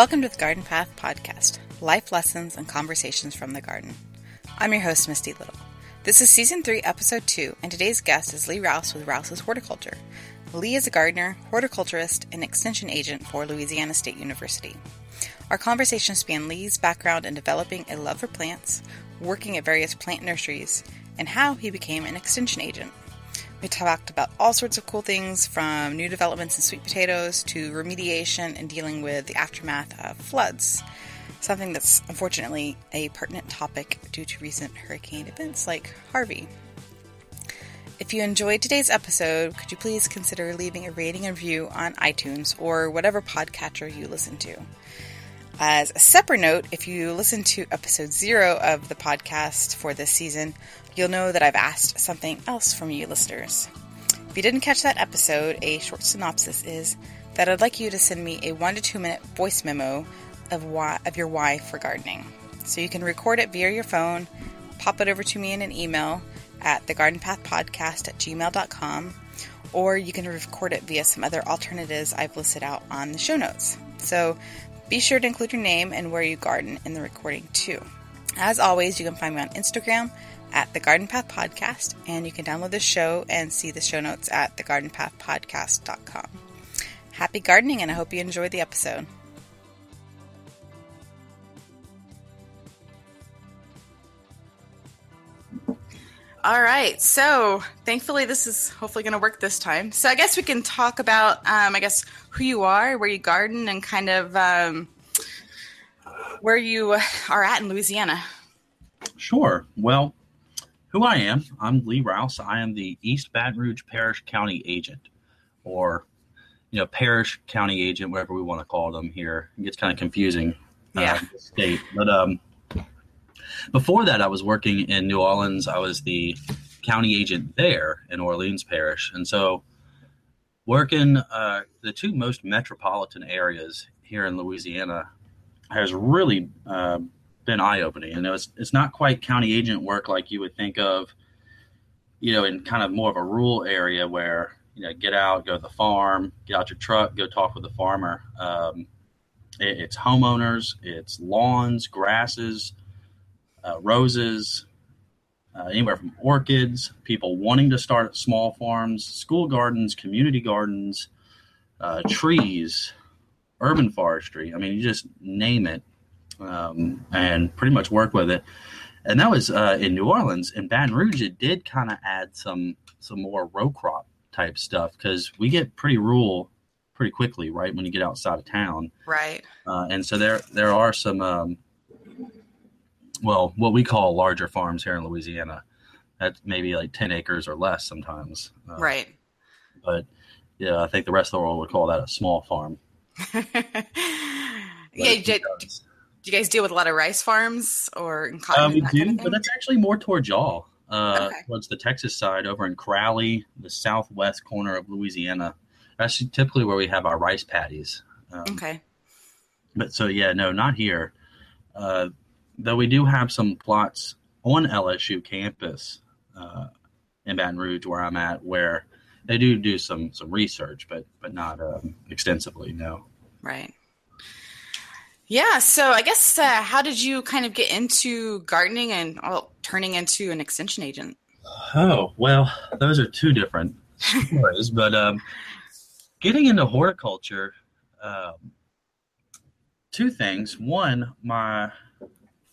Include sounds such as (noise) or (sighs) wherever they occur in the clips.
Welcome to the Garden Path Podcast Life Lessons and Conversations from the Garden. I'm your host, Misty Little. This is Season 3, Episode 2, and today's guest is Lee Rouse with Rouse's Horticulture. Lee is a gardener, horticulturist, and extension agent for Louisiana State University. Our conversation span Lee's background in developing a love for plants, working at various plant nurseries, and how he became an extension agent. We talked about all sorts of cool things from new developments in sweet potatoes to remediation and dealing with the aftermath of floods. Something that's unfortunately a pertinent topic due to recent hurricane events like Harvey. If you enjoyed today's episode, could you please consider leaving a rating and review on iTunes or whatever podcatcher you listen to? As a separate note, if you listen to episode zero of the podcast for this season, you'll know that I've asked something else from you listeners. If you didn't catch that episode, a short synopsis is that I'd like you to send me a one to two minute voice memo of why of your why for gardening. So you can record it via your phone, pop it over to me in an email at thegardenpathpodcast at gmail.com, or you can record it via some other alternatives I've listed out on the show notes. So be sure to include your name and where you garden in the recording too. As always, you can find me on Instagram at the Garden Path Podcast, and you can download the show and see the show notes at thegardenpathpodcast.com. Happy gardening, and I hope you enjoyed the episode. All right, so thankfully this is hopefully going to work this time. So I guess we can talk about, um, I guess, who you are, where you garden, and kind of um, where you are at in Louisiana. Sure. Well, who I am, I'm Lee Rouse. I am the East Baton Rouge Parish County Agent, or you know, Parish County Agent, whatever we want to call them here. It gets kind of confusing. uh, Yeah. state, but um, before that, I was working in New Orleans. I was the county agent there in Orleans Parish, and so working uh, the two most metropolitan areas here in Louisiana has really uh, been eye opening. And it's it's not quite county agent work like you would think of, you know, in kind of more of a rural area where you know get out, go to the farm, get out your truck, go talk with the farmer. Um, it, it's homeowners, it's lawns, grasses, uh, roses, uh, anywhere from orchids, people wanting to start small farms, school gardens, community gardens, uh, trees, urban forestry. I mean, you just name it um, and pretty much work with it. And that was uh, in New Orleans. In Baton Rouge, it did kind of add some some more row crop type stuff because we get pretty rural pretty quickly, right? When you get outside of town, Right. uh, and so there there are some um, well what we call larger farms here in Louisiana. That's maybe like ten acres or less sometimes. Uh, Right. But yeah, I think the rest of the world would call that a small farm. (laughs) yeah. But Do, it do does. you guys deal with a lot of rice farms or in cotton? Uh, we do, kind of but that's actually more towards y'all. Uh, Okay. Towards the Texas side, over in Crowley, the southwest corner of Louisiana. That's typically where we have our rice paddies. Um, Okay. But so yeah, no, not here. Uh, though we do have some plots on LSU campus uh, in Baton Rouge, where I'm at, where they do do some some research, but but not um, extensively. No. Right. Yeah. So I guess uh, how did you kind of get into gardening and well, turning into an extension agent? Oh well, those are two different stories. (laughs) but um, getting into horticulture, um, two things. One, my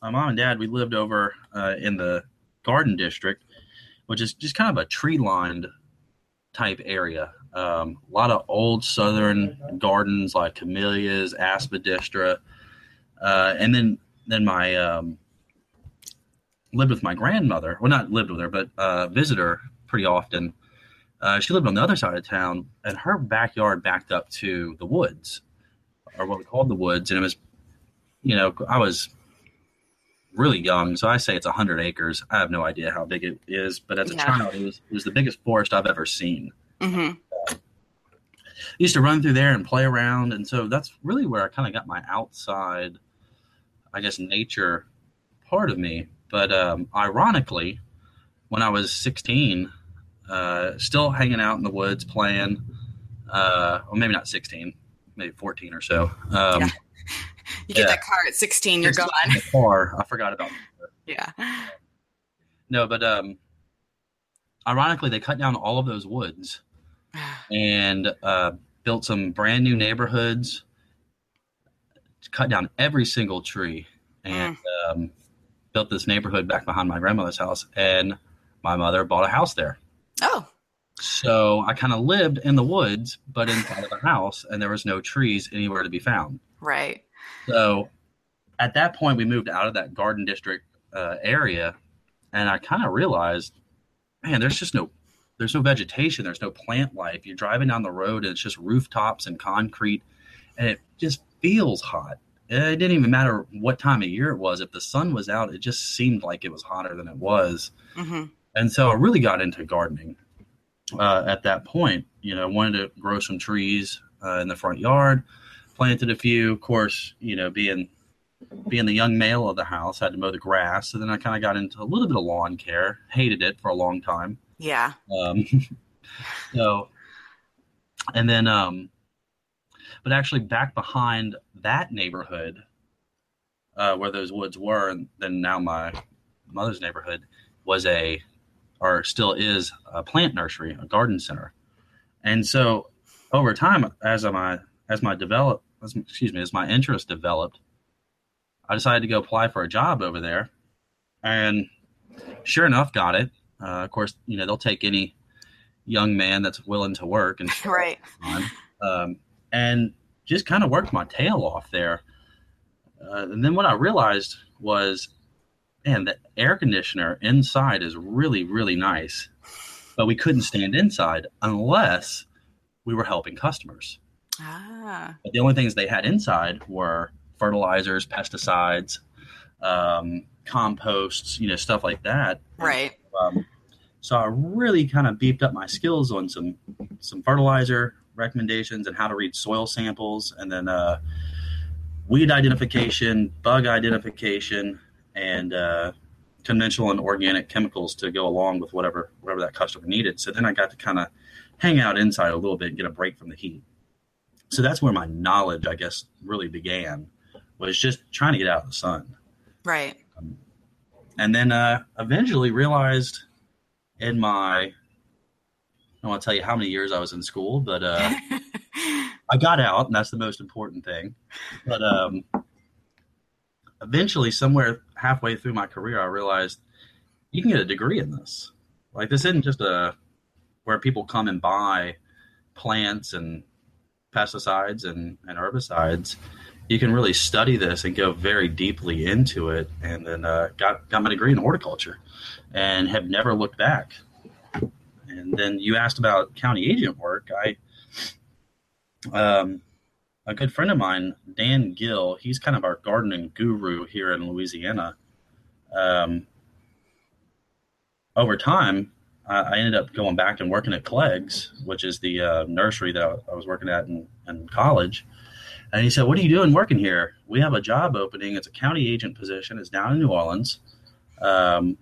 my mom and dad, we lived over uh, in the Garden District, which is just kind of a tree lined type area. Um, a lot of old Southern gardens like camellias, aspidistra, uh, and then then my um, lived with my grandmother. Well, not lived with her, but uh, visit her pretty often. Uh, she lived on the other side of town, and her backyard backed up to the woods, or what we called the woods. And it was, you know, I was really young, so I say it's hundred acres. I have no idea how big it is, but as a Yeah. child, it was it was the biggest forest I've ever seen. hmm used to run through there and play around and so that's really where i kind of got my outside i guess nature part of me but um, ironically when i was 16 uh, still hanging out in the woods playing uh, or maybe not 16 maybe 14 or so um, Yeah. (laughs) You get Yeah. that car at 16, you're gone. the car. I forgot about that. Yeah. No, but um, ironically, they cut down all of those woods (sighs) and uh, built some brand new neighborhoods. Cut down every single tree and um, built this neighborhood back behind my grandmother's house. And my mother bought a house there. Oh, So I kind of lived in the woods, but inside of the house, and there was no trees anywhere to be found. right. So at that point, we moved out of that garden district uh, area, and I kind of realized, man, there's just no, there's no vegetation, there's no plant life. You're driving down the road, and it's just rooftops and concrete, and it just feels hot. It didn't even matter what time of year it was. If the sun was out, it just seemed like it was hotter than it was. hmm And so I really got into gardening uh, at that point. You know, wanted to grow some trees uh, in the front yard, planted a few. Of course, you know, being being the young male of the house, had to mow the grass. So then I kind of got into a little bit of lawn care. Hated it for a long time. Yeah. Um, (laughs) so, and then, um, but actually back behind that neighborhood, uh, where those woods were, and then now my mother's neighborhood was a, or still is a plant nursery, a garden center. And so over time, as my, as my develop, as, excuse me, as my interest developed, I decided to go apply for a job over there and sure enough, got it. Uh, of course, you know, they'll take any young man that's willing to work and (laughs) Right. um, and just kind of worked my tail off there. Uh, and then what I realized was, man, the air conditioner inside is really, really nice, but we couldn't stand inside unless we were helping customers. Ah. But the only things they had inside were fertilizers, pesticides, um, composts, you know, stuff like that. Right. Um, so I really kind of beefed up my skills on some some fertilizer recommendations and how to read soil samples, and then uh, weed identification, bug identification, and uh, conventional and organic chemicals to go along with whatever whatever that customer needed. So then I got to kind of hang out inside a little bit and get a break from the heat. So that's where my knowledge, I guess, really began, was just trying to get out of the sun Right. and then uh, eventually realized in my don't want to tell you how many years I was in school, but uh, (laughs) I got out, and that's the most important thing. But um, eventually, somewhere halfway through my career, I realized you can get a degree in this. Like this isn't just a where people come and buy plants and pesticides and, and herbicides. You can really study this and go very deeply into it, and then uh, got got my degree in horticulture, and have never looked back. And then you asked about county agent work. I um, a good friend of mine, Dan Gill, he's kind of our gardening guru here in Louisiana. Um, over time, I, I ended up going back and working at Clegg's, which is the uh, nursery that I, I was working at in, in college. And he said, What are you doing working here? We have a job opening. It's a county agent position. It's down in New Orleans. Um,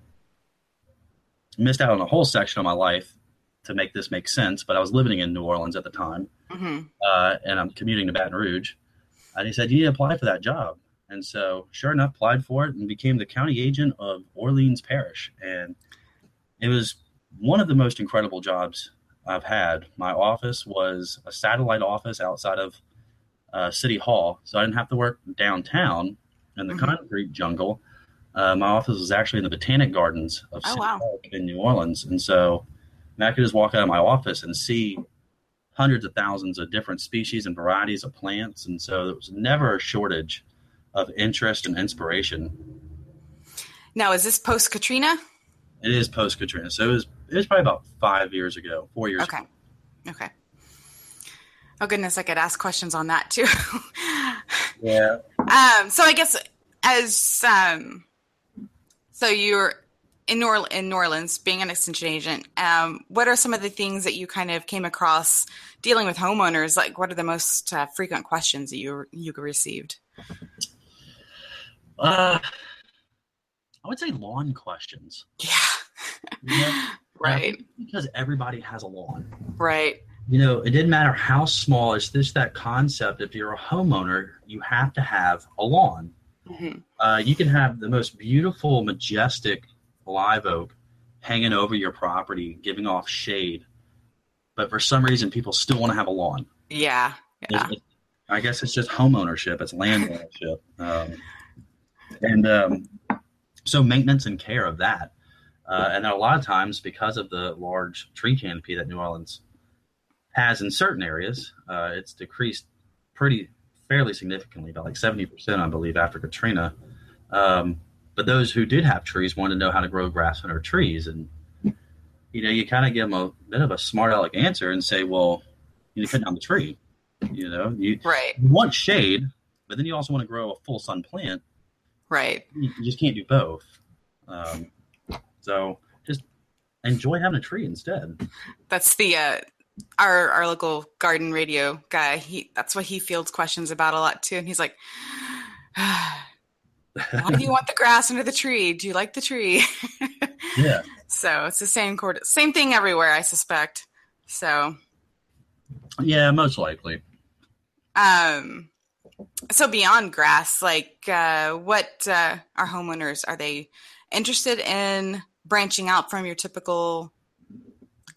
missed out on a whole section of my life to make this make sense, but I was living in New Orleans at the time hmm uh, and I'm commuting to Baton Rouge. And he said, You need to apply for that job. And so, sure enough, applied for it and became the county agent of Orleans Parish. And it was one of the most incredible jobs I've had. My office was a satellite office outside of uh, City Hall. So I didn't have to work downtown in the Mhm. concrete jungle. Uh, my office was actually in the Botanic Gardens of Oh, City wow. Hall in New Orleans. And so I could just walk out of my office and see hundreds of thousands of different species and varieties of plants. And so there was never a shortage of interest and inspiration. Now, is this post Katrina? It is post Katrina. So it was, it was probably about five years ago, four years Okay. ago. Okay. Oh goodness, I could ask questions on that too. Yeah. (laughs) um, so I guess as um, so you're in New, Orle- in New Orleans, being an extension agent. Um, what are some of the things that you kind of came across dealing with homeowners? Like, what are the most uh, frequent questions that you you received? Uh, I would say lawn questions. Yeah. You know, (laughs) Right. because everybody has a lawn. Right. you know, it didn't matter how small. It's just that concept. If you're a homeowner, you have to have a lawn. Mm-hmm. Uh, you can have the most beautiful, majestic live oak hanging over your property, giving off shade, but for some reason, people still want to have a lawn. Yeah, yeah. I guess it's just home ownership. It's land ownership, um, and um, so maintenance and care of that. Uh, and a lot of times, because of the large tree canopy that New Orleans has in certain areas, uh, it's decreased pretty fairly significantly, about like 70%, I believe, after Katrina. Um, but those who did have trees wanted to know how to grow grass under trees. And, you know, you kind of give them a bit of a smart aleck answer and say, well, you need to cut down the tree. You know, you, right. you want shade, but then you also want to grow a full sun plant. Right. You, you just can't do both. Um, so just enjoy having a tree instead. That's the uh, our our local garden radio guy. He that's what he fields questions about a lot too, and he's like. (sighs) Why do you want the grass under the tree? Do you like the tree? (laughs) yeah. So it's the same cord, same thing everywhere, I suspect. So. Yeah, most likely. Um. So beyond grass, like, uh, what uh, are homeowners? Are they interested in branching out from your typical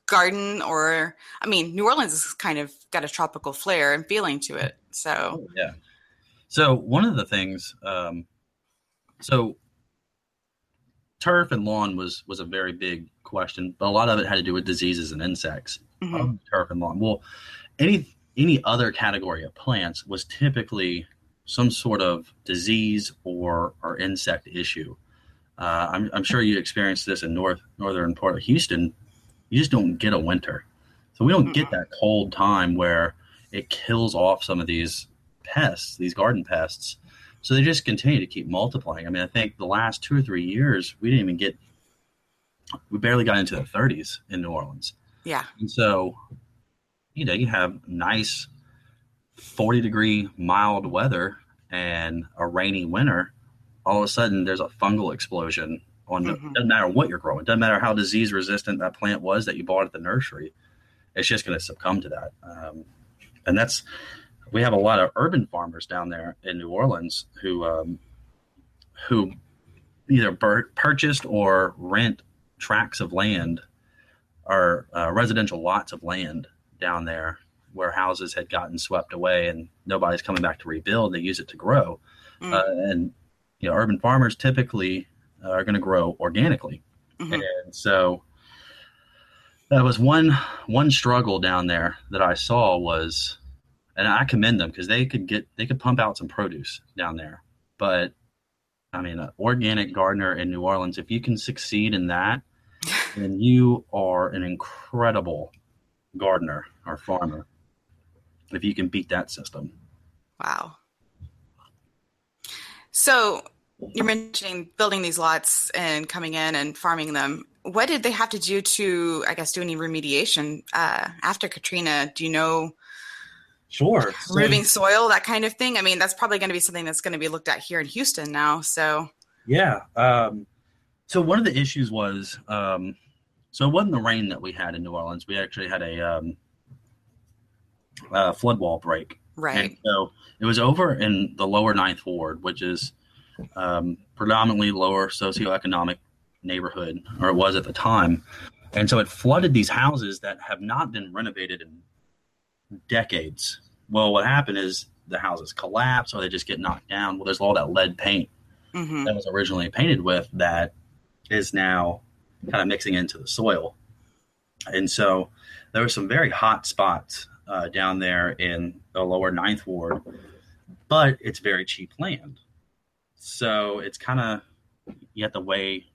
garden or i mean new orleans has kind of got a tropical flair and feeling to it so oh, yeah so one of the things um, so turf and lawn was was a very big question but a lot of it had to do with diseases and insects mm-hmm. turf and lawn well any any other category of plants was typically some sort of disease or or insect issue uh, I'm, I'm sure you experienced this in north northern part of Houston. You just don't get a winter, so we don't get that cold time where it kills off some of these pests, these garden pests. So they just continue to keep multiplying. I mean, I think the last two or three years we didn't even get, we barely got into the 30s in New Orleans. Yeah. And so, you know, you have nice 40 degree mild weather and a rainy winter all of a sudden there's a fungal explosion on the, mm-hmm. doesn't matter what you're growing doesn't matter how disease resistant that plant was that you bought at the nursery it's just going to succumb to that um, and that's we have a lot of urban farmers down there in new orleans who um, who either bur- purchased or rent tracts of land or uh, residential lots of land down there where houses had gotten swept away and nobody's coming back to rebuild they use it to grow mm. uh, and you know, urban farmers typically uh, are going to grow organically, mm-hmm. and so that was one one struggle down there that I saw was, and I commend them because they could get they could pump out some produce down there, but I mean, an organic gardener in New Orleans, if you can succeed in that, (laughs) then you are an incredible gardener or farmer. If you can beat that system. Wow. So you're mentioning building these lots and coming in and farming them. What did they have to do to, I guess, do any remediation uh, after Katrina? Do you know? Sure. Removing so, soil, that kind of thing. I mean, that's probably going to be something that's going to be looked at here in Houston now. So. Yeah. Um, so one of the issues was, um, so it wasn't the rain that we had in New Orleans. We actually had a, um, a flood wall break Right. And so it was over in the lower ninth ward, which is um, predominantly lower socioeconomic neighborhood, or it was at the time. And so it flooded these houses that have not been renovated in decades. Well, what happened is the houses collapse or they just get knocked down. Well, there's all that lead paint mm-hmm. that was originally painted with that is now kind of mixing into the soil. And so there were some very hot spots uh, down there in the lower ninth ward, but it's very cheap land. So it's kind of you have to weigh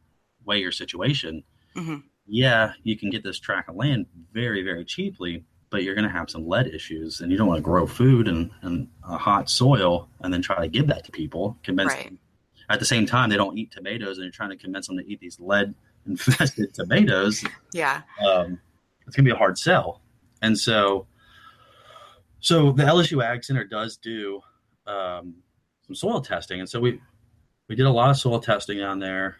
weigh your situation. Mm-hmm. Yeah, you can get this tract of land very very cheaply, but you're going to have some lead issues, and you don't want to grow food in, in a hot soil and then try to give that to people. Convince right. them. At the same time, they don't eat tomatoes, and you're trying to convince them to eat these lead (laughs) infested tomatoes. Yeah, um, it's going to be a hard sell. And so so the LSU Ag Center does do um, some soil testing, and so we we did a lot of soil testing down there.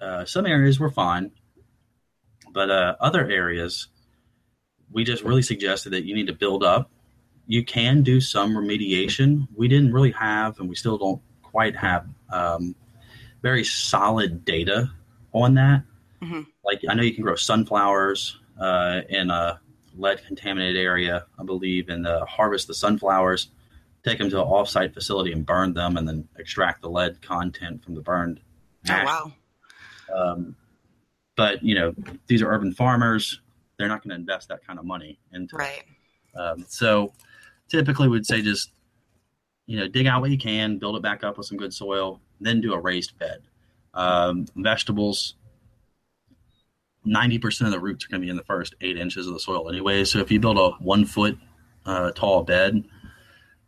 Uh, some areas were fine, but uh, other areas we just really suggested that you need to build up. You can do some remediation. We didn't really have, and we still don't quite have um, very solid data on that. Mm-hmm. Like I know you can grow sunflowers uh, in a lead contaminated area, I believe, and uh, harvest the sunflowers, take them to an offsite facility and burn them, and then extract the lead content from the burned. Oh wow! Um, but you know, these are urban farmers; they're not going to invest that kind of money into. Right. Um, so, typically, we'd say just you know dig out what you can, build it back up with some good soil, then do a raised bed. Um, vegetables, 90% of the roots are going to be in the first eight inches of the soil anyway. So if you build a one foot uh, tall bed,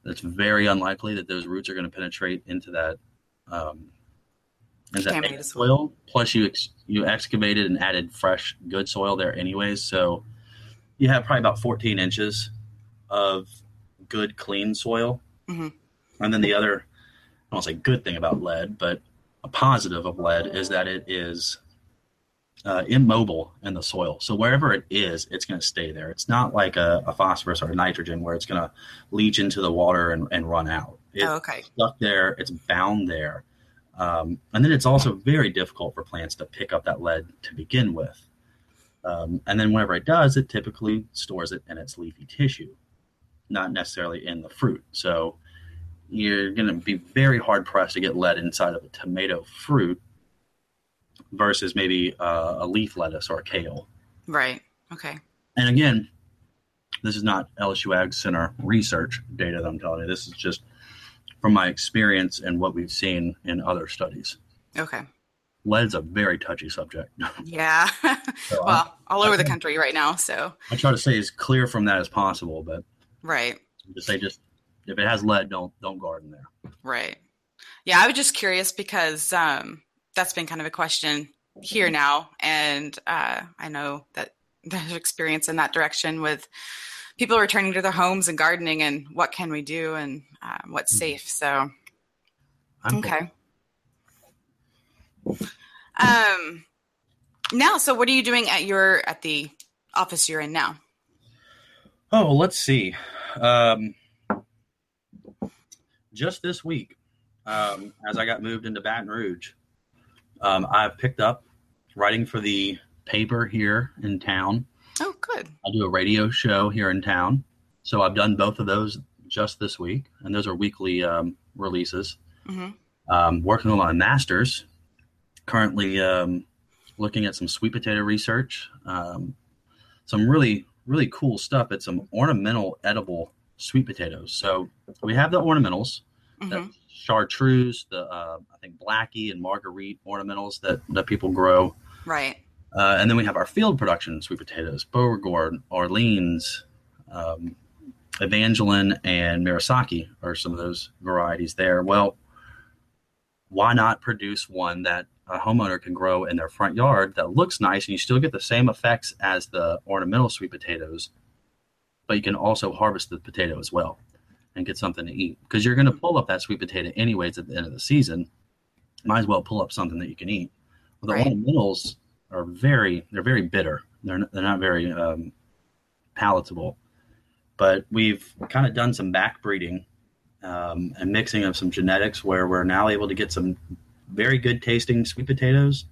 it's very unlikely that those roots are going to penetrate into that um, into that soil. Plus, you ex- you excavated and added fresh, good soil there anyways. So you have probably about 14 inches of good, clean soil. Mm-hmm. And then the other, I won't say good thing about lead, but a positive of lead is that it is uh, immobile in the soil. So wherever it is, it's going to stay there. It's not like a, a, phosphorus or a nitrogen where it's going to leach into the water and, and run out. It's oh, okay. stuck there. It's bound there. Um, and then it's also very difficult for plants to pick up that lead to begin with. Um, and then whenever it does, it typically stores it in its leafy tissue, not necessarily in the fruit. So you're going to be very hard pressed to get lead inside of a tomato fruit versus maybe uh, a leaf lettuce or a kale. Right. Okay. And again, this is not LSU Ag Center research data that I'm telling you. This is just from my experience and what we've seen in other studies. Okay. Lead's a very touchy subject. (laughs) Yeah. so well, I, all over I, the country right now. So I try to stay as clear from that as possible, but right. Just say just if it has lead, don't don't garden there. Right. Yeah, I was just curious because um, that's been kind of a question here now, and uh, I know that (laughs) there's experience in that direction with people returning to their homes and gardening, and what can we do and um, what's mm-hmm. safe. So, okay. Um, now, so what are you doing at your at the office you're in now? Oh, let's see. Um, just this week, um, as I got moved into Baton Rouge, um, I've picked up writing for the paper here in town. Oh, good. I do a radio show here in town. So I've done both of those just this week, and those are weekly um, releases. Mm-hmm. Um, working on my master's, currently um, looking at some sweet potato research, um, some really, really cool stuff. It's some ornamental edible sweet potatoes. So we have the ornamentals, mm-hmm chartreuse, the uh, I think blackie and marguerite ornamentals that that people grow. Right. Uh, and then we have our field production sweet potatoes, Beauregard, Orleans, um, Evangeline, and Murasaki are some of those varieties there. Well, why not produce one that a homeowner can grow in their front yard that looks nice and you still get the same effects as the ornamental sweet potatoes, but you can also harvest the potato as well and get something to eat because you're going to pull up that sweet potato anyways at the end of the season. Might as well pull up something that you can eat. Well, the right. ornamentals are very they're very bitter. They're not, they're not very um, palatable. But we've kind of done some back breeding um, and mixing of some genetics where we're now able to get some very good tasting sweet potatoes,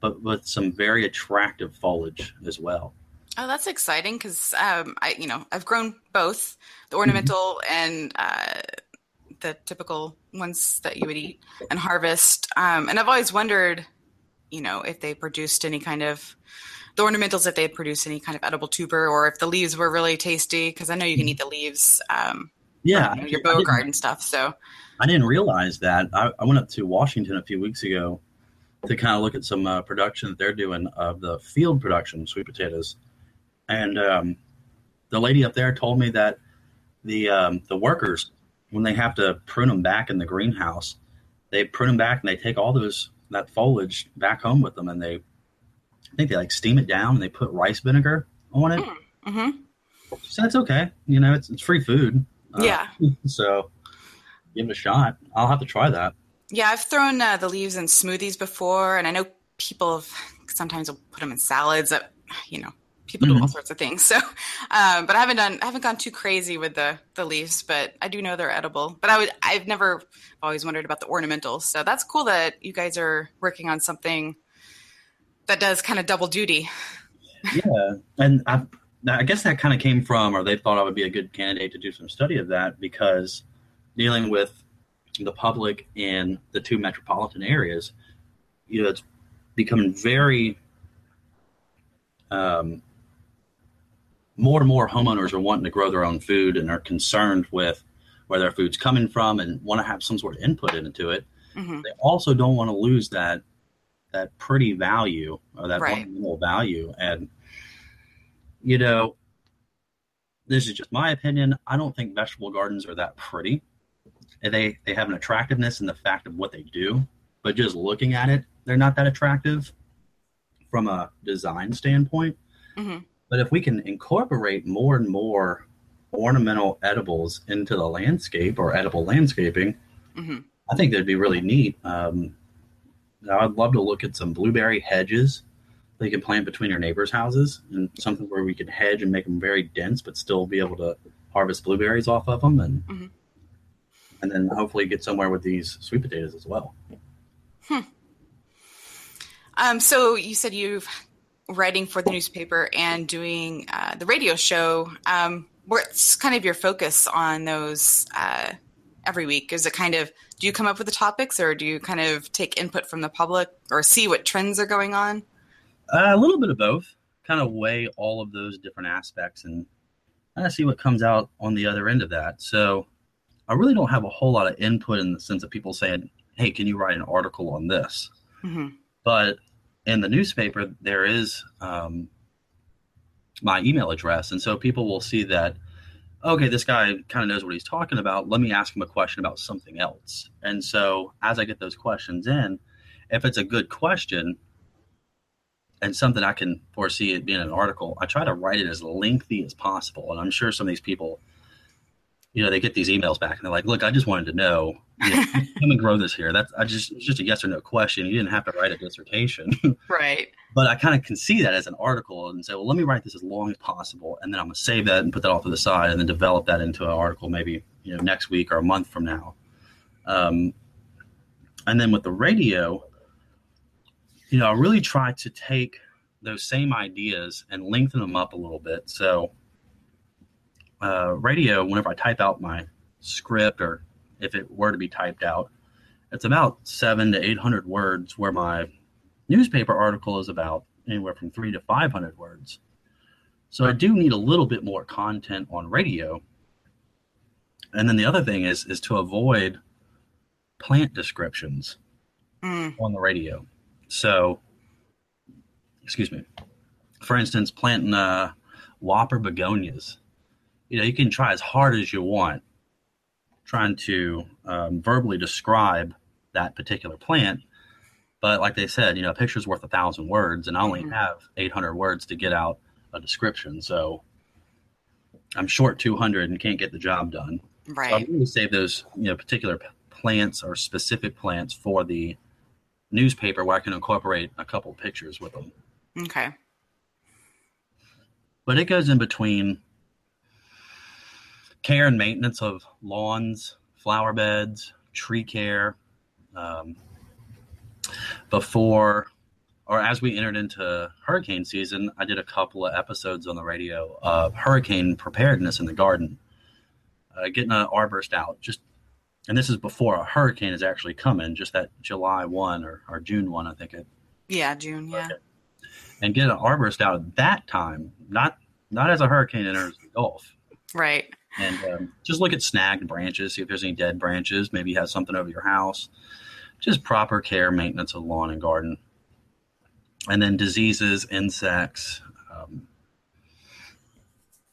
but with some very attractive foliage as well. Oh, that's exciting because um, I, you know, I've grown both the ornamental mm-hmm. and uh, the typical ones that you would eat and harvest. Um, and I've always wondered, you know, if they produced any kind of the ornamentals, if they produce any kind of edible tuber, or if the leaves were really tasty. Because I know you can eat the leaves. Um, yeah, from, you know, your bow garden stuff. So I didn't realize that. I, I, went up to Washington a few weeks ago to kind of look at some uh, production that they're doing of the field production sweet potatoes and um, the lady up there told me that the um, the workers when they have to prune them back in the greenhouse, they prune them back and they take all those that foliage back home with them, and they I think they like steam it down and they put rice vinegar on it. Hmm, mm-hmm. So that's okay. You know, it's it's free food. Uh, yeah. (laughs) So give it a shot. I'll have to try that. Yeah, I've thrown uh, the leaves in smoothies before, and I know people have, sometimes will put them in salads. That you know, people mm-hmm. do all sorts of things. (laughs) So, um, but I haven't done, I haven't gone too crazy with the the leaves, but I do know they're edible. But I would, I've never always wondered about the ornamentals. So that's cool that you guys are working on something that does kind of double duty. yeah, and I, I guess that kind of came from, or they thought I would be a good candidate to do some study of that because dealing with the public in the two metropolitan areas, you know, it's becoming very um, more and more homeowners are wanting to grow their own food and are concerned with where their food's coming from and want to have some sort of input into it. Mm-hmm. They also don't want to lose that that pretty value or that right. value. And you know, this is just my opinion. I don't think vegetable gardens are that pretty. They they have an attractiveness in the fact of what they do, but just looking at it, they're not that attractive from a design standpoint. Mm-hmm. But if we can incorporate more and more ornamental edibles into the landscape or edible landscaping, mm-hmm. I think that'd be really neat. Um, I'd love to look at some blueberry hedges they can plant between your neighbors' houses and something where we could hedge and make them very dense, but still be able to harvest blueberries off of them and mm-hmm. and then hopefully get somewhere with these sweet potatoes as well. Hmm. Um, so you said you've writing for the newspaper and doing uh, the radio show. Um, what's kind of your focus on those uh, every week? Is it kind of do you come up with the topics, or do you kind of take input from the public, or see what trends are going on? Uh, a little bit of both. Kind of weigh all of those different aspects and kind of see what comes out on the other end of that. So I really don't have a whole lot of input in the sense of people saying, "Hey, can you write an article on this?" Mm-hmm. But in the newspaper, there is um, my email address. And so people will see that, okay, this guy kind of knows what he's talking about. Let me ask him a question about something else. And so as I get those questions in, if it's a good question and something I can foresee it being an article, I try to write it as lengthy as possible. And I'm sure some of these people, you know, they get these emails back and they're like, look, I just wanted to know you know, (laughs) come and grow this here. That's I just it's just a yes or no question. You didn't have to write a dissertation, (laughs) right? but I kind of can see that as an article and say, well, let me write this as long as possible, and then I'm gonna save that and put that off to the side, and then develop that into an article maybe you know next week or a month from now. Um, and then with the radio, you know, I really try to take those same ideas and lengthen them up a little bit. So, uh, radio, whenever I type out my script or if it were to be typed out. It's about seven to 800 words, where my newspaper article is about anywhere from three to 500 words. So I do need a little bit more content on radio. And then the other thing is is to avoid plant descriptions mm. on the radio. So, excuse me. For instance, planting uh, whopper begonias. You know, you can try as hard as you want trying to um, verbally describe that particular plant. But like they said, you know, a picture's worth a thousand words, and I only mm-hmm. have 800 words to get out a description. So I'm short 200 and can't get the job done. Right. So I'm going to save those, you know, particular plants or specific plants for the newspaper where I can incorporate a couple pictures with them. Okay. But it goes in between care and maintenance of lawns, flower beds, tree care. Um, before or as we entered into hurricane season, I did a couple of episodes on the radio of hurricane preparedness in the garden, uh, getting an arborist out. Just and this is before a hurricane is actually coming, just that July one or, or June one, I think it. Yeah, June. Yeah. Okay. And get an arborist out at that time, not not as a hurricane enters the Gulf. Right and um, just look at snagged branches, see if there's any dead branches. Maybe you have something over your house. Just proper care, maintenance of lawn and garden, and then diseases, insects, um,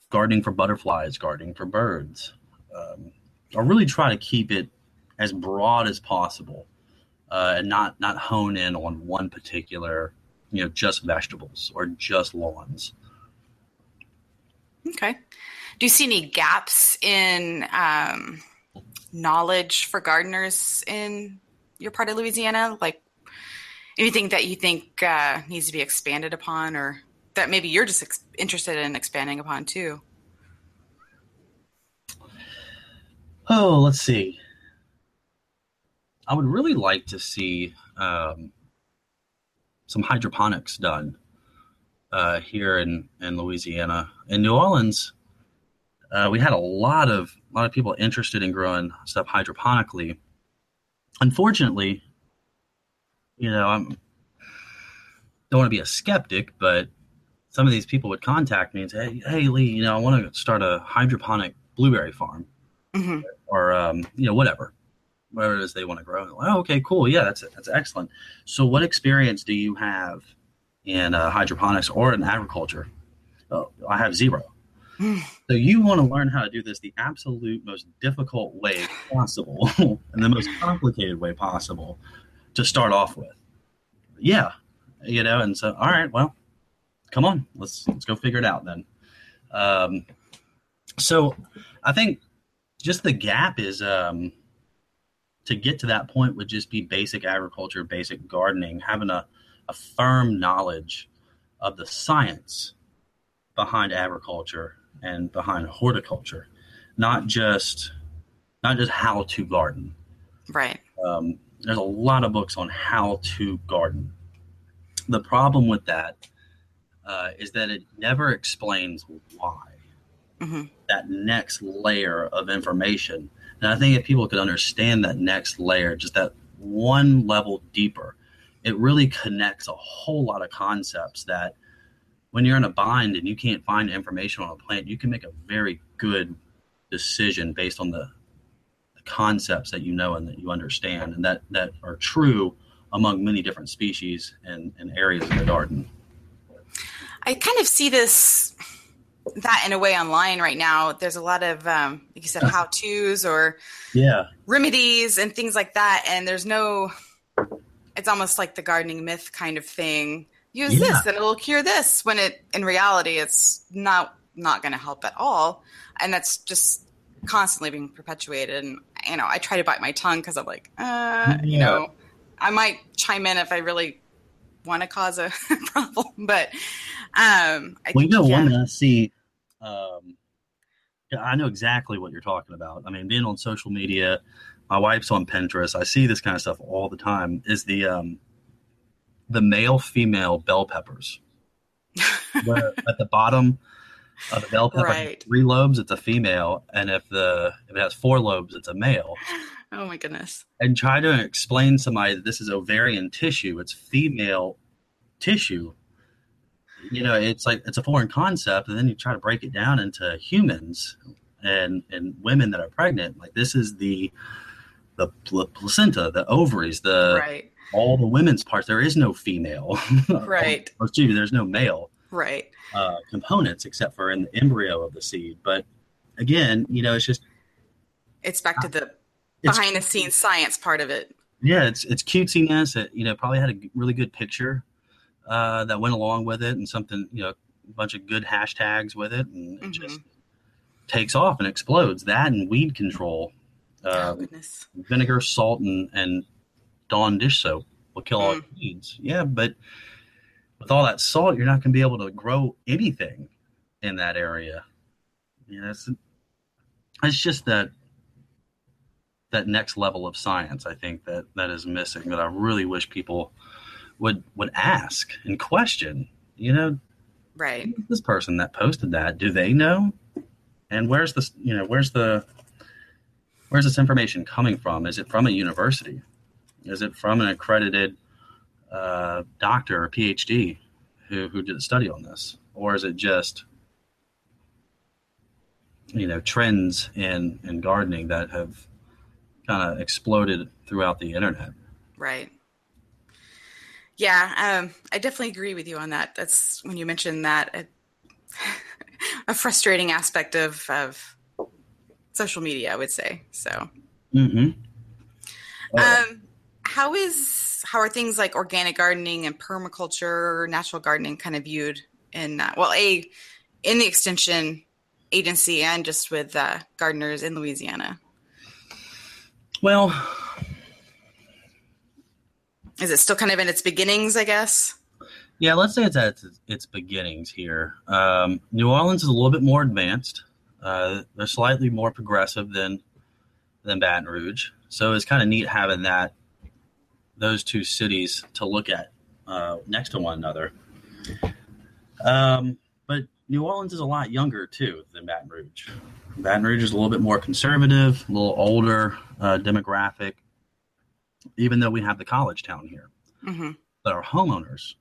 gardening for butterflies, gardening for birds. Um, I really try to keep it as broad as possible, uh, and not not hone in on one particular, you know, just vegetables or just lawns. Okay. Do you see any gaps in um, knowledge for gardeners in your part of Louisiana? Like anything that you think uh, needs to be expanded upon or that maybe you're just ex- interested in expanding upon too? Oh, let's see. I would really like to see um, some hydroponics done uh, here in, in Louisiana. In New Orleans, uh, we had a lot of a lot of people interested in growing stuff hydroponically. Unfortunately, you know, I'm don't want to be a skeptic, but some of these people would contact me and say, "Hey, hey Lee, you know, I want to start a hydroponic blueberry farm, hmm or um, you know, whatever, whatever it is they want to grow." oh, okay, cool, yeah, that's that's excellent. So, what experience do you have in uh, hydroponics or in agriculture? Oh, I have zero. So you want to learn how to do this the absolute most difficult way possible (laughs) and the most complicated way possible to start off with. Yeah, you know, and so all right, well, come on, let's let's go figure it out then. Um, so I think just the gap is um, to get to that point would just be basic agriculture, basic gardening, having a, a firm knowledge of the science behind agriculture and behind horticulture, not just not just how to garden. Right. Um, there's a lot of books on how to garden. The problem with that uh, is that it never explains why. hmm That next layer of information, and I think if people could understand that next layer, just that one level deeper, it really connects a whole lot of concepts that when you're in a bind and you can't find information on a plant, you can make a very good decision based on the, the concepts that you know and that you understand and that, that are true among many different species and, and areas of the garden. I kind of see this that in a way online right now. There's a lot of, um, like you said, how tos or Yeah. remedies and things like that. And there's no, it's almost like the gardening myth kind of thing. Use Yeah. this and it'll cure this when it, in reality, it's not, not going to help at all. And that's just constantly being perpetuated. And, you know, I try to bite my tongue because I'm like, uh, you know, I might chime in if I really want to cause a (laughs) problem, but, um, I Well, you know, yeah. one that I see, um, I know exactly what you're talking about. I mean, being on social media, my wife's on Pinterest. I see this kind of stuff all the time. Is the um, the male female bell peppers? (laughs) Where at the bottom of the bell pepper, Right. three lobes, it's a female, and if the if it has four lobes, it's a male. (laughs) Oh my goodness. And try to explain to somebody that this is ovarian tissue. It's female tissue you know it's like it's a foreign concept and then you try to break it down into humans and and women that are pregnant like this is the the placenta the ovaries the right. All the women's parts there is no female (laughs) Right. or excuse me there's no male Right. uh, components except for in the embryo of the seed but again you know it's just It's back to the behind the scenes science part of it. yeah it's it's cutesiness it you know probably had a really good picture uh, that went along with it and something you know a bunch of good hashtags with it and it Mhm. just takes off and explodes that and weed control oh um, goodness. vinegar salt and and dawn dish soap will kill all Mm. weeds yeah but with all that salt you're not going to be able to grow anything in that area. You know it's, it's just that that next level of science i think that that is missing that i really wish people would would ask and question you know? Right. this person that posted that? Do they know? And where's this you know where's the where's this information coming from? Is it from a university is it from an accredited uh, doctor or phd who, who did a study on this or is it just you know trends in in gardening that have kind of exploded throughout the internet Right. Yeah, um, I definitely agree with you on that. That's when you mentioned that a, (laughs) a frustrating aspect of, of social media, I would say. So, mm-hmm. um, how is how are things like organic gardening and permaculture, natural gardening, kind of viewed in uh, well, a in the extension agency and just with uh, gardeners in Louisiana? well Is it still kind of in its beginnings? I guess. Yeah, let's say it's at its, its beginnings here. Um, New Orleans is a little bit more advanced. Uh, they're slightly more progressive than than Baton Rouge, so it's kind of neat having that those two cities to look at uh, next to one another. Um, but New Orleans is a lot younger too than Baton Rouge. Baton Rouge is a little bit more conservative, a little older uh, demographic, even though we have the college town here. hmm But our homeowners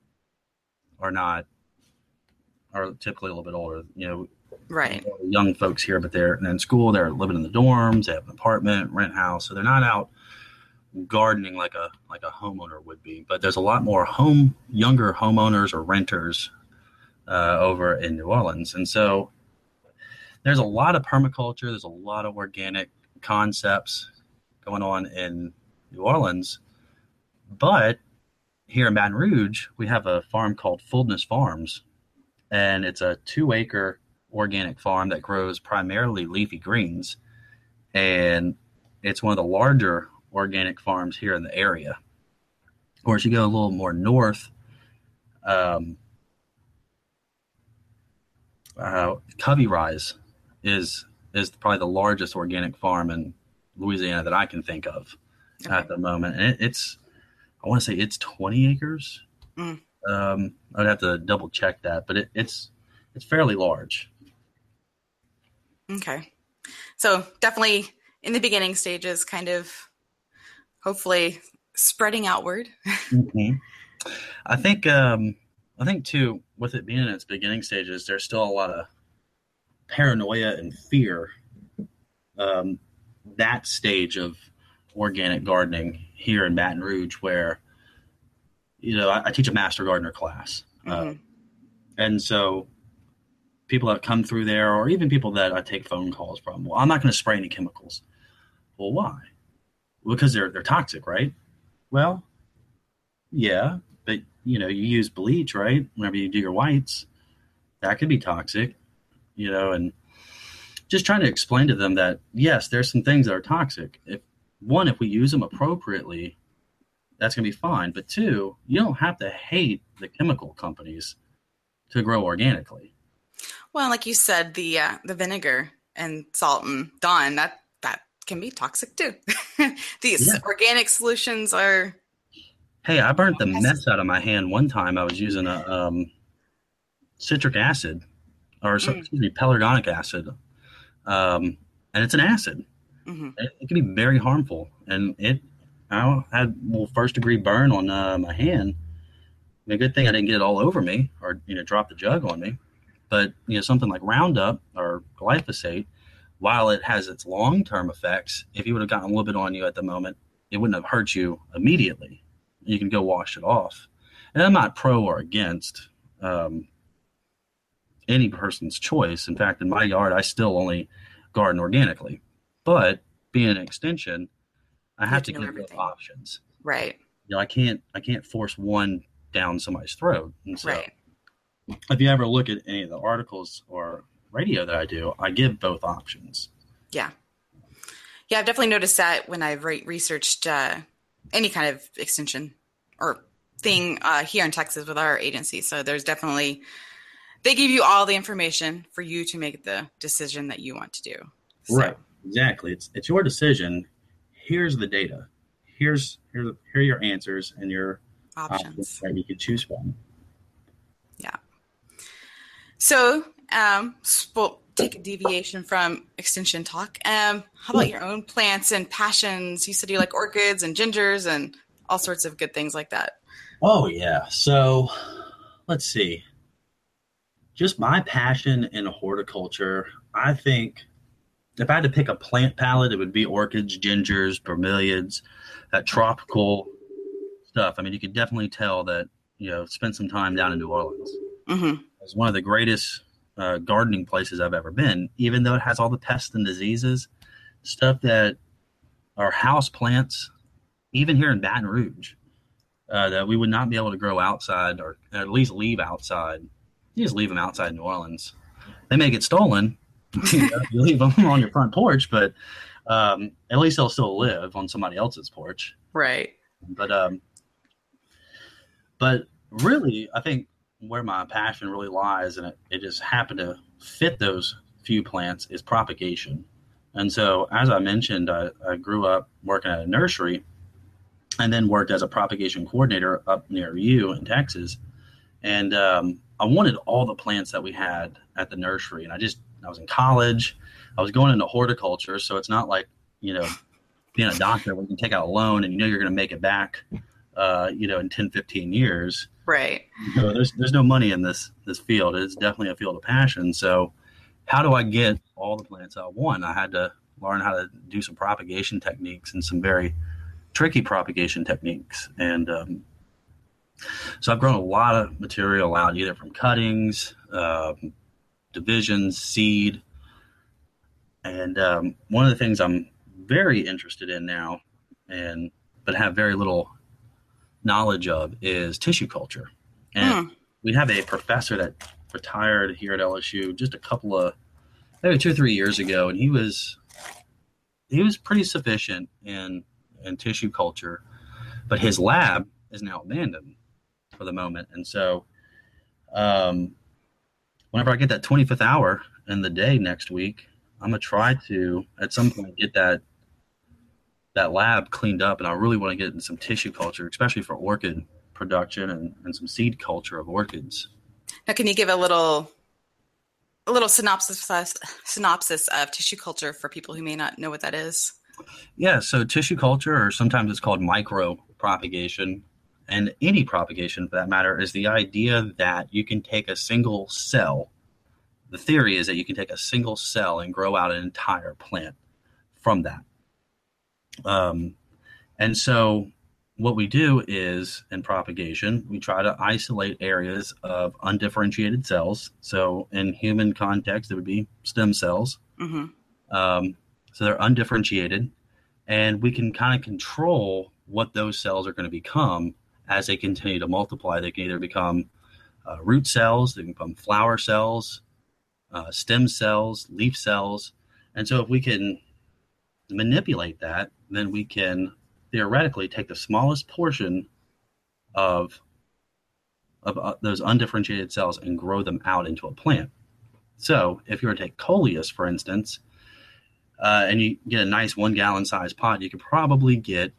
are not are typically a little bit older. You know, Right. young folks here, but they're in school. They're living in the dorms. They have an apartment, rent house, so they're not out gardening like a like a homeowner would be. But there's a lot more home younger homeowners or renters uh, over in New Orleans, and so there's a lot of permaculture. There's a lot of organic concepts going on in New Orleans, but here in Baton Rouge, we have a farm called Fullness Farms, and it's a two acre organic farm that grows primarily leafy greens. And it's one of the larger organic farms here in the area. Or course, you go a little more north, um, uh, Covey Rise is is probably the largest organic farm in Louisiana that I can think of Okay. at the moment. And it, it's, I want to say it's 20 acres. Mm. Um, I'd have to double check that, but it, it's it's fairly large. Okay. So definitely in the beginning stages, kind of hopefully spreading outward. Mm-hmm. I think um, I think too, with it being in its beginning stages, there's still a lot of paranoia and fear. Um, that stage of organic gardening here in Baton Rouge, where you know I, I teach a master gardener class, uh, Mhm. and so people that come through there, or even people that I take phone calls from, well, I'm not going to spray any chemicals. Well, why? Well, because they're they're toxic, right? Well, yeah, but you know, you use bleach, right? Whenever you do your whites, that could be toxic, you know, and just trying to explain to them that yes, there's some things that are toxic. If one, if we use them appropriately, that's going to be fine. But two, you don't have to hate the chemical companies to grow organically. Well, like you said, the uh, the vinegar and salt and Dawn that that can be toxic too. (laughs) These Yeah. organic solutions are Hey, I burnt the mess out of my hand one time. I was using a um, citric acid, or Mm. excuse me, pelargonic acid, um, and it's an acid. mhm. It, it can be very harmful, and it I had well first degree burn on uh, my hand. I mean, good thing I didn't get it all over me or you know drop the jug on me. But you know something like Roundup or glyphosate, while it has its long term effects, if you would have gotten a little bit on you at the moment, it wouldn't have hurt you immediately. You can go wash it off. And I'm not pro or against um, any person's choice. In fact, in my yard, I still only garden organically. But being an extension, I have have to to give everything. options. right, You know, I can't I can't force one down somebody's throat. And so right. if you ever look at any of the articles or radio that I do, I give both options. Yeah, yeah. I've definitely noticed that when I've re- researched uh, any kind of extension or thing uh, here in Texas with our agency. So there's definitely they give you all the information for you to make the decision that you want to do. So, Exactly. It's it's your decision. Here's the data. Here's here here are your answers and your options Options. that you can choose from. Yeah. So, um, we'll take a deviation from extension talk. Um, how about your own plants and passions? You said you like orchids and gingers and all sorts of good things like that. Oh yeah. So let's see. Just my passion in horticulture, I think if I had to pick a plant palette, it would be orchids, gingers, bromeliads, that tropical stuff. I mean, you could definitely tell that, you know, spent some time down in New Orleans. hmm It's one of the greatest uh, gardening places I've ever been, even though it has all the pests and diseases, stuff that are house plants, even here in Baton Rouge, uh, that we would not be able to grow outside or at least leave outside. You just leave them outside New Orleans. They may get stolen. (laughs) you, know, you leave them on your front porch, but um, at least they'll still live on somebody else's porch Right. but um but really, I think where my passion really lies, and it, it just happened to fit those few plants, is propagation. And so, as I mentioned, I, I grew up working at a nursery and then worked as a propagation coordinator up near you in Texas. And um, I wanted all the plants that we had at the nursery. And I just, I was in college, I was going into horticulture. So it's not like, you know, being a doctor where you can take out a loan and you know you're going to make it back, uh, you know, in 10, 15 years. Right. So there's, there's no money in this, this field. It's definitely a field of passion. So how do I get all the plants I want? I had to learn how to do some propagation techniques and some very tricky propagation techniques. And um, so I've grown a lot of material out, either from cuttings, um, divisions, seed. And um, one of the things I'm very interested in now, and but have very little knowledge of, is tissue culture. And hmm. we have a professor that retired here at LSU just a couple of maybe two or three years ago, and he was he was pretty sufficient in in tissue culture, but his lab is now abandoned for the moment, and so um, whenever I get that 25th hour in the day next week, I'm gonna try to at some point get that that lab cleaned up, and I really want to get in some tissue culture, especially for orchid production and, and some seed culture of orchids. Now, can you give a little a little synopsis synopsis of tissue culture for people who may not know what that is? Yeah, so tissue culture, or sometimes it's called micro propagation, and any propagation for that matter, is the idea that you can take a single cell. The theory is that you can take a single cell and grow out an entire plant from that. Um, and so what we do is in propagation, we try to isolate areas of undifferentiated cells. So in human context, it would be stem cells. Mm-hmm. Um, so they're undifferentiated, and we can kind of control what those cells are going to become as they continue to multiply. They can either become uh, root cells, they can become flower cells, uh, stem cells, leaf cells. And so if we can manipulate that, then we can theoretically take the smallest portion of of uh, those undifferentiated cells and grow them out into a plant. So, if you were to take coleus, for instance, uh, and you get a nice one gallon size pot, you could probably get,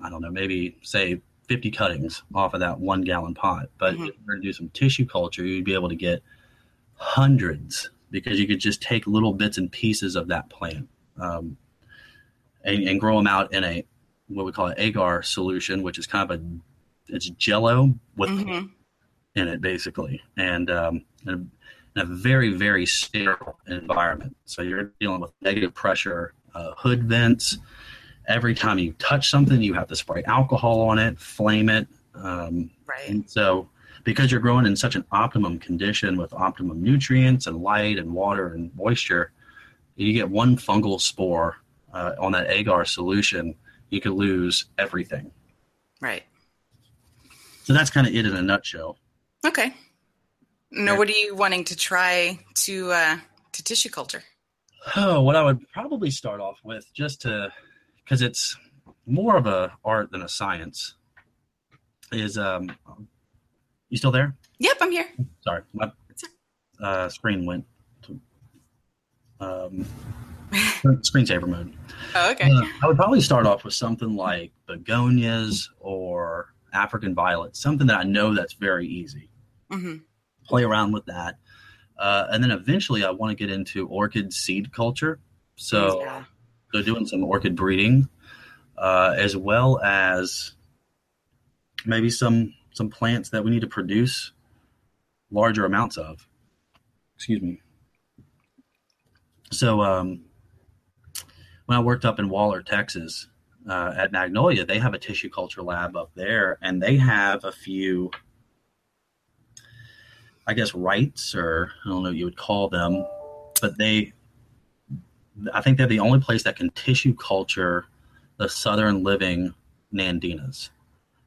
I don't know, maybe say 50 cuttings off of that one gallon pot. But mm-hmm. if you were to do some tissue culture, you'd be able to get hundreds because you could just take little bits and pieces of that plant. Um, and, and grow them out in a what we call an agar solution, which is kind of a it's jello with mm-hmm. in it basically, and um, in, a, in, a, very very sterile environment. So you're dealing with negative pressure, uh, hood vents. Every time you touch something, you have to spray alcohol on it, flame it. Um, right. And so because you're growing in such an optimum condition with optimum nutrients and light and water and moisture, you get one fungal spore uh, on that agar solution, you could lose everything. Right. So that's kind of it in a nutshell. Okay. Now, what are you wanting to try to uh, to tissue culture? Oh, what I would probably start off with, just to, because it's more of a art than a science, is um, you still there? Yep, I'm here. Sorry, my uh, screen went. To, um, screensaver mode. Oh, okay. Uh, I would probably start off with something like begonias or African violets, something that I know that's very easy. Mm-hmm. Play around with that. Uh, and then eventually I want to get into orchid seed culture. So, yeah. so doing some orchid breeding, uh, as well as maybe some some plants that we need to produce larger amounts of. Excuse me. So, um, when I worked up in Waller, Texas, uh, at Magnolia, they have a tissue culture lab up there, and they have a few, I guess, rights, or I don't know what you would call them, but they, I think they're the only place that can tissue culture the southern living Nandinas.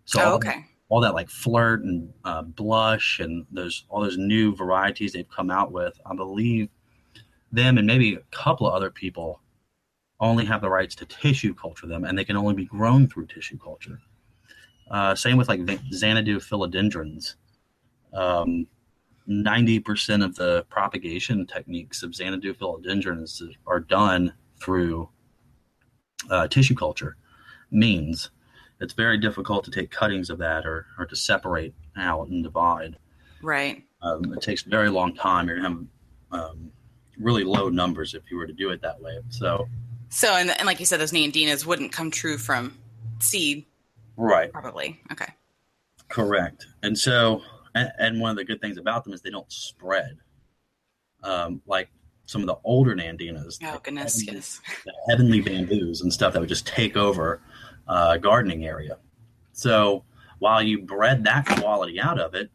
So oh, okay. All, all that like flirt and uh, blush and those all those new varieties they've come out with, I believe them and maybe a couple of other people only have the rights to tissue culture them, and they can only be grown through tissue culture. Uh, same with like Xanadu philodendrons. Um, 90% of the propagation techniques of Xanadu philodendrons are done through uh, tissue culture means. It's very difficult to take cuttings of that or, or to separate out and divide. Right. Um, it takes a very long time. You're going to have um, really low numbers if you were to do it that way. So, so and, and like you said, those Nandinas wouldn't come true from seed. Right. Probably. Okay. Correct. And so, and, and one of the good things about them is they don't spread. Um, like some of the older Nandinas. Oh goodness, heavenly, yes. The heavenly bamboos and stuff that would just take over uh, gardening area. So while you bred that quality out of it,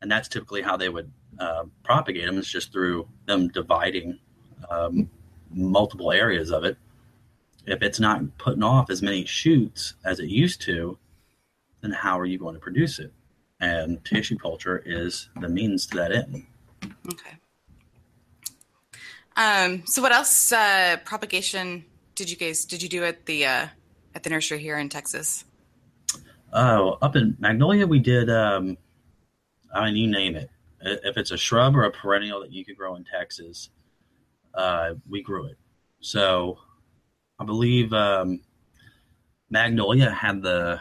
and that's typically how they would uh, propagate them, is just through them dividing um, multiple areas of it. If it's not putting off as many shoots as it used to, then how are you going to produce it? And tissue culture is the means to that end. Okay. Um, so what else uh, propagation did you guys did you do at the uh, at the nursery here in Texas? Oh, up in Magnolia, we did. Um, I mean, you name it. If it's a shrub or a perennial that you could grow in Texas, uh, we grew it. So, I believe um, Magnolia had the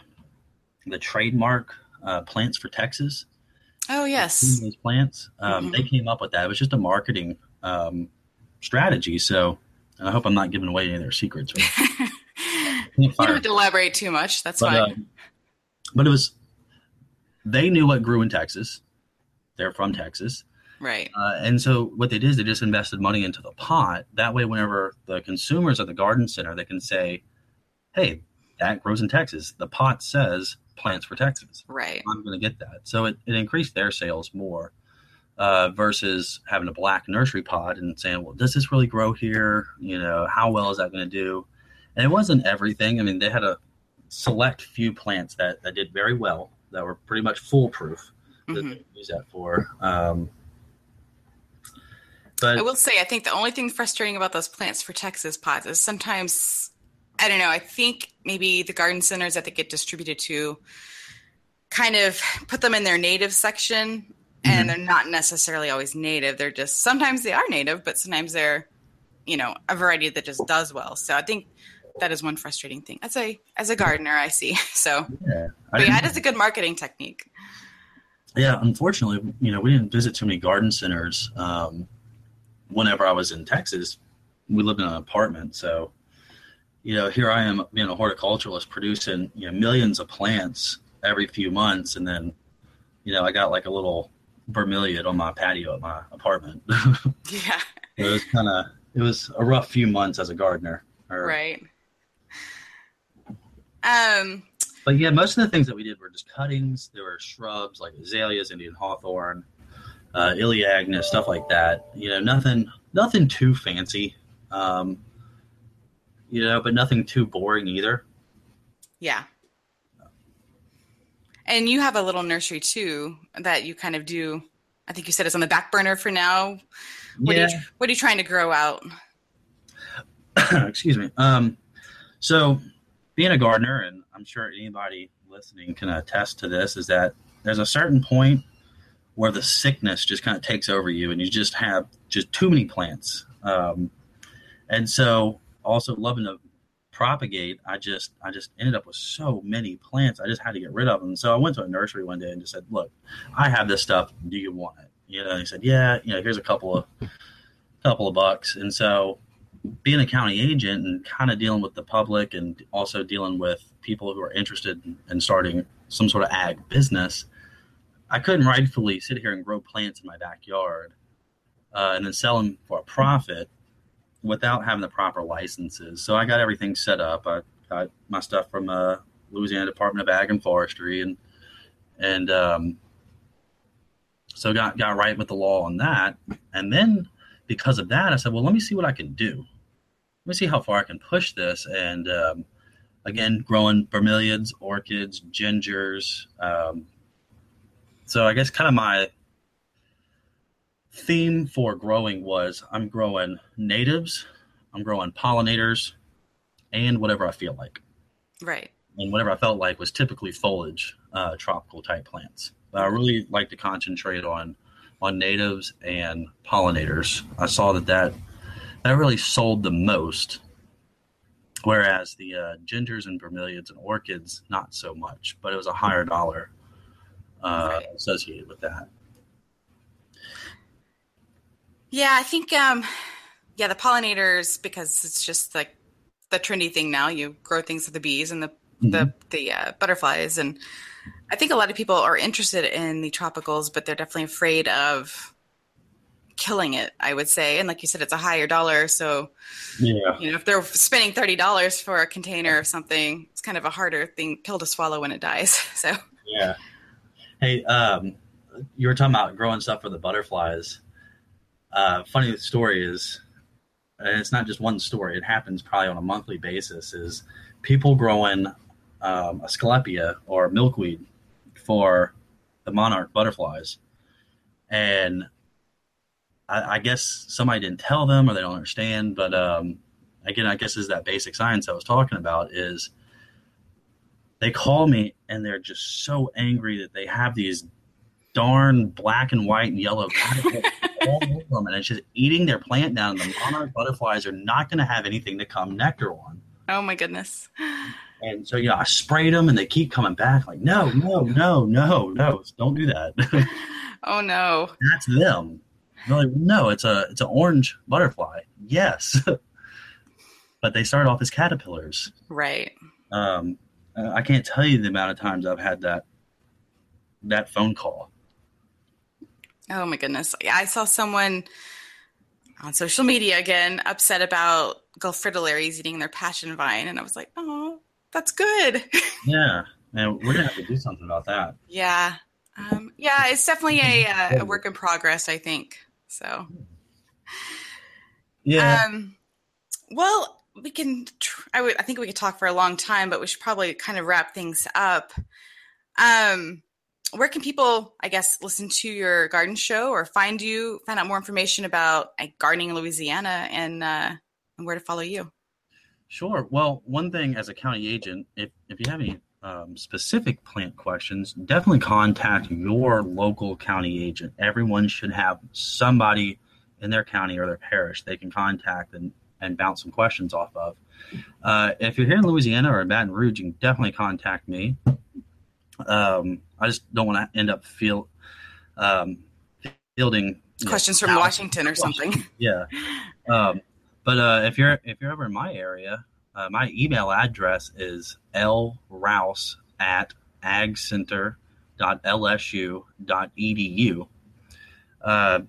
the trademark uh, plants for Texas. Oh yes, those plants. Um, mm-hmm. They came up with that. It was just a marketing um, strategy. So, I hope I'm not giving away any of their secrets. Right? (laughs) you don't have to elaborate too much. That's but, fine. Uh, but it was they knew what grew in Texas. They're from Texas. Right. Uh, and so what they did is they just invested money into the pot. That way, whenever the consumers at the garden center, they can say, hey, that grows in Texas. The pot says plants for Texas. Right. I'm going to get that. So it, it increased their sales more uh, versus having a black nursery pot and saying, well, does this really grow here? You know, how well is that going to do? and it wasn't everything. I mean, they had a select few plants that, that did very well, that were pretty much foolproof that mm-hmm. they use that for. Um, but I will say, I think the only thing frustrating about those plants for Texas pots is sometimes, I don't know, I think maybe the garden centers that they get distributed to kind of put them in their native section and mm-hmm. they're not necessarily always native. They're just sometimes they are native, but sometimes they're, you know, a variety that just does well. So I think that is one frustrating thing. As a as a gardener, I see. (laughs) So yeah, but yeah, it is a good marketing technique. Yeah, unfortunately, you know, we didn't visit too many garden centers. Um, whenever I was in Texas, we lived in an apartment, so you know, here I am being a horticulturalist, producing you know millions of plants every few months, and then you know, I got like a little vermilion on my patio at my apartment. (laughs) yeah, it was kind of it was a rough few months as a gardener. Or, right. Um, but yeah, most of the things that we did were just cuttings. There were shrubs like azaleas, Indian hawthorn, uh, Elaeagnus, stuff like that. You know, nothing, nothing too fancy. Um, you know, but nothing too boring either. Yeah. And you have a little nursery too that you kind of do. I think you said it's on the back burner for now. What yeah. Are you, what are you trying to grow out? (coughs) Excuse me. Um, so being a gardener, and I'm sure anybody listening can attest to this, is that there's a certain point where the sickness just kind of takes over you, and you just have just too many plants. Um, and so, also loving to propagate, I just I just ended up with so many plants. I just had to get rid of them. So I went to a nursery one day and just said, "Look, I have this stuff. Do you want it?" You know, they said, "Yeah." You know, here's a couple of couple of bucks. And so being a county agent and kind of dealing with the public and also dealing with people who are interested in starting some sort of ag business, I couldn't rightfully sit here and grow plants in my backyard uh, and then sell them for a profit without having the proper licenses. So I got everything set up. I got my stuff from uh, Louisiana Department of Ag and Forestry, and and um, so got got right with the law on that. And then because of that, I said, well, let me see what I can do let me see how far I can push this. And um, again, growing bromeliads, orchids, gingers. Um, so I guess kind of my theme for growing was I'm growing natives, I'm growing pollinators, and whatever I feel like. Right. and whatever I felt like was typically foliage, uh, tropical type plants. But I really like to concentrate on on natives and pollinators. I saw that that, that really sold the most, whereas the uh, gingers and bromeliads and orchids not so much. But it was a higher dollar uh, Right. associated with that. Yeah, I think um yeah, the pollinators because it's just like the trendy thing now. You grow things for the bees and the the the uh, butterflies and I think a lot of people are interested in the tropicals, but they're definitely afraid of killing it, I would say. And like you said it's a higher dollar, so Yeah. you know, if they're spending $30 for a container of something, it's kind of a harder thing pill to swallow when it dies. (laughs) So, Yeah. Hey, um, you were talking about growing stuff for the butterflies. Uh, funny story is, and it's not just one story. It happens probably on a monthly basis. Is people growing um, asclepia or milkweed for the monarch butterflies, and I, I guess somebody didn't tell them or they don't understand. But um, again, I guess is that basic science I was talking about is they call me and they're just so angry that they have these darn black and white and yellow (laughs) caterpillars all over them, and it's just eating their plant down. The monarch butterflies are not going to have anything to come nectar on. oh my goodness. And so, yeah, I sprayed them and they keep coming back like, no, no, no, no, no, don't do that. (laughs) Oh no. That's them. They're like, no, it's a it's an orange butterfly. Yes. (laughs) but they start off as caterpillars. Right. Um, uh, I can't tell you the amount of times I've had that that phone call. Oh my goodness. I saw someone on social media again upset about Gulf fritillaries eating their passion vine. And I was like, oh, that's good. (laughs) Yeah, and we're gonna have to do something about that. yeah. Um, yeah, it's definitely a, uh, a work in progress, I think. So, Yeah, um, well, we can, tr- I think we could talk for a long time, but we should probably kind of wrap things up. Um, where can people, I guess, listen to your garden show or find you, find out more information about like, gardening in Louisiana and, uh, and where to follow you? sure. Well, one thing as a county agent, if if you have any um, specific plant questions, definitely contact your local county agent. Everyone should have somebody in their county or their parish they can contact and and bounce some questions off of. Uh, if you're here in Louisiana or in Baton Rouge, you can definitely contact me. Um, I just don't want to end up feel um, fielding you know, Questions from Washington or something. (laughs) yeah. Um, but uh, if you're if you're over in my area, uh, my email address is lrouse at agcenter.lsu.edu. Uh,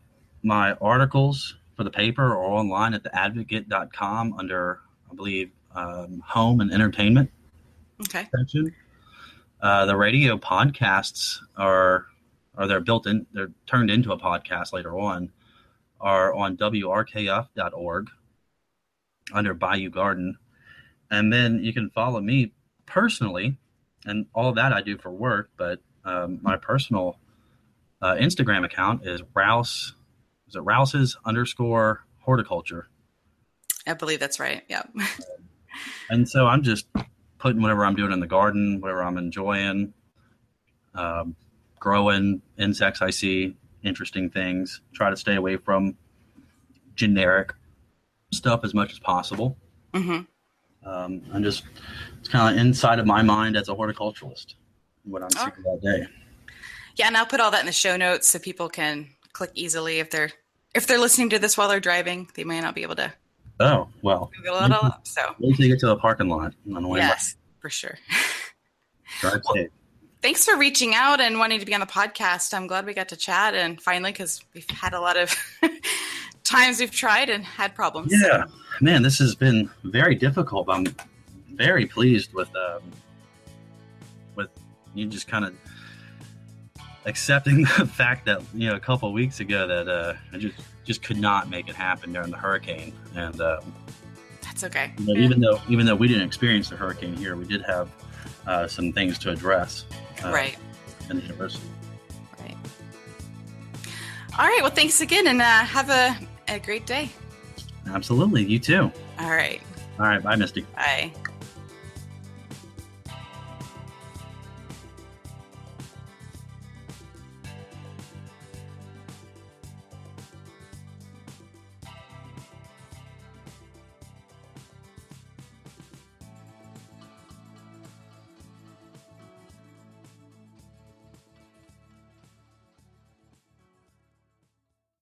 my articles for the paper or online at theadvocate.com under, I believe, um, home and entertainment Okay. section. Uh, the radio podcasts are, or they're built in, they're turned into a podcast later on, are on wrkf.org under Bayou Garden. And then you can follow me personally, and all that I do for work, but um, my personal uh, Instagram account is Rouse, is it Rouse's underscore horticulture. I believe that's right. Yeah. (laughs) And so I'm just putting whatever I'm doing in the garden, whatever I'm enjoying, um, growing insects I see, interesting things. Try to stay away from generic stuff as much as possible. hmm Um, I'm just, it's kind of inside of my mind as a horticulturalist, what I'm seeing that day. Yeah, and I'll put all that in the show notes so people can click easily if they're if they're listening to this while they're driving. They may not be able to Oh, well, Google it all up. So wait till you get to the parking lot on the way yes, for sure. (laughs) Drive safe. Thanks for reaching out and wanting to be on the podcast. I'm glad we got to chat and finally because we've had a lot of (laughs) times we've tried and had problems. Yeah, man, this has been very difficult. But I'm very pleased with um, with you just kind of accepting (laughs) the fact that you know a couple of weeks ago that uh, I just just could not make it happen during the hurricane, and um, That's okay. you know, even though even though we didn't experience the hurricane here, we did have uh, some things to address uh, right. in the university. Right. All right. Well, thanks again and uh, have a, a great day. Absolutely, you too. All right. All right, bye, Misty. Bye.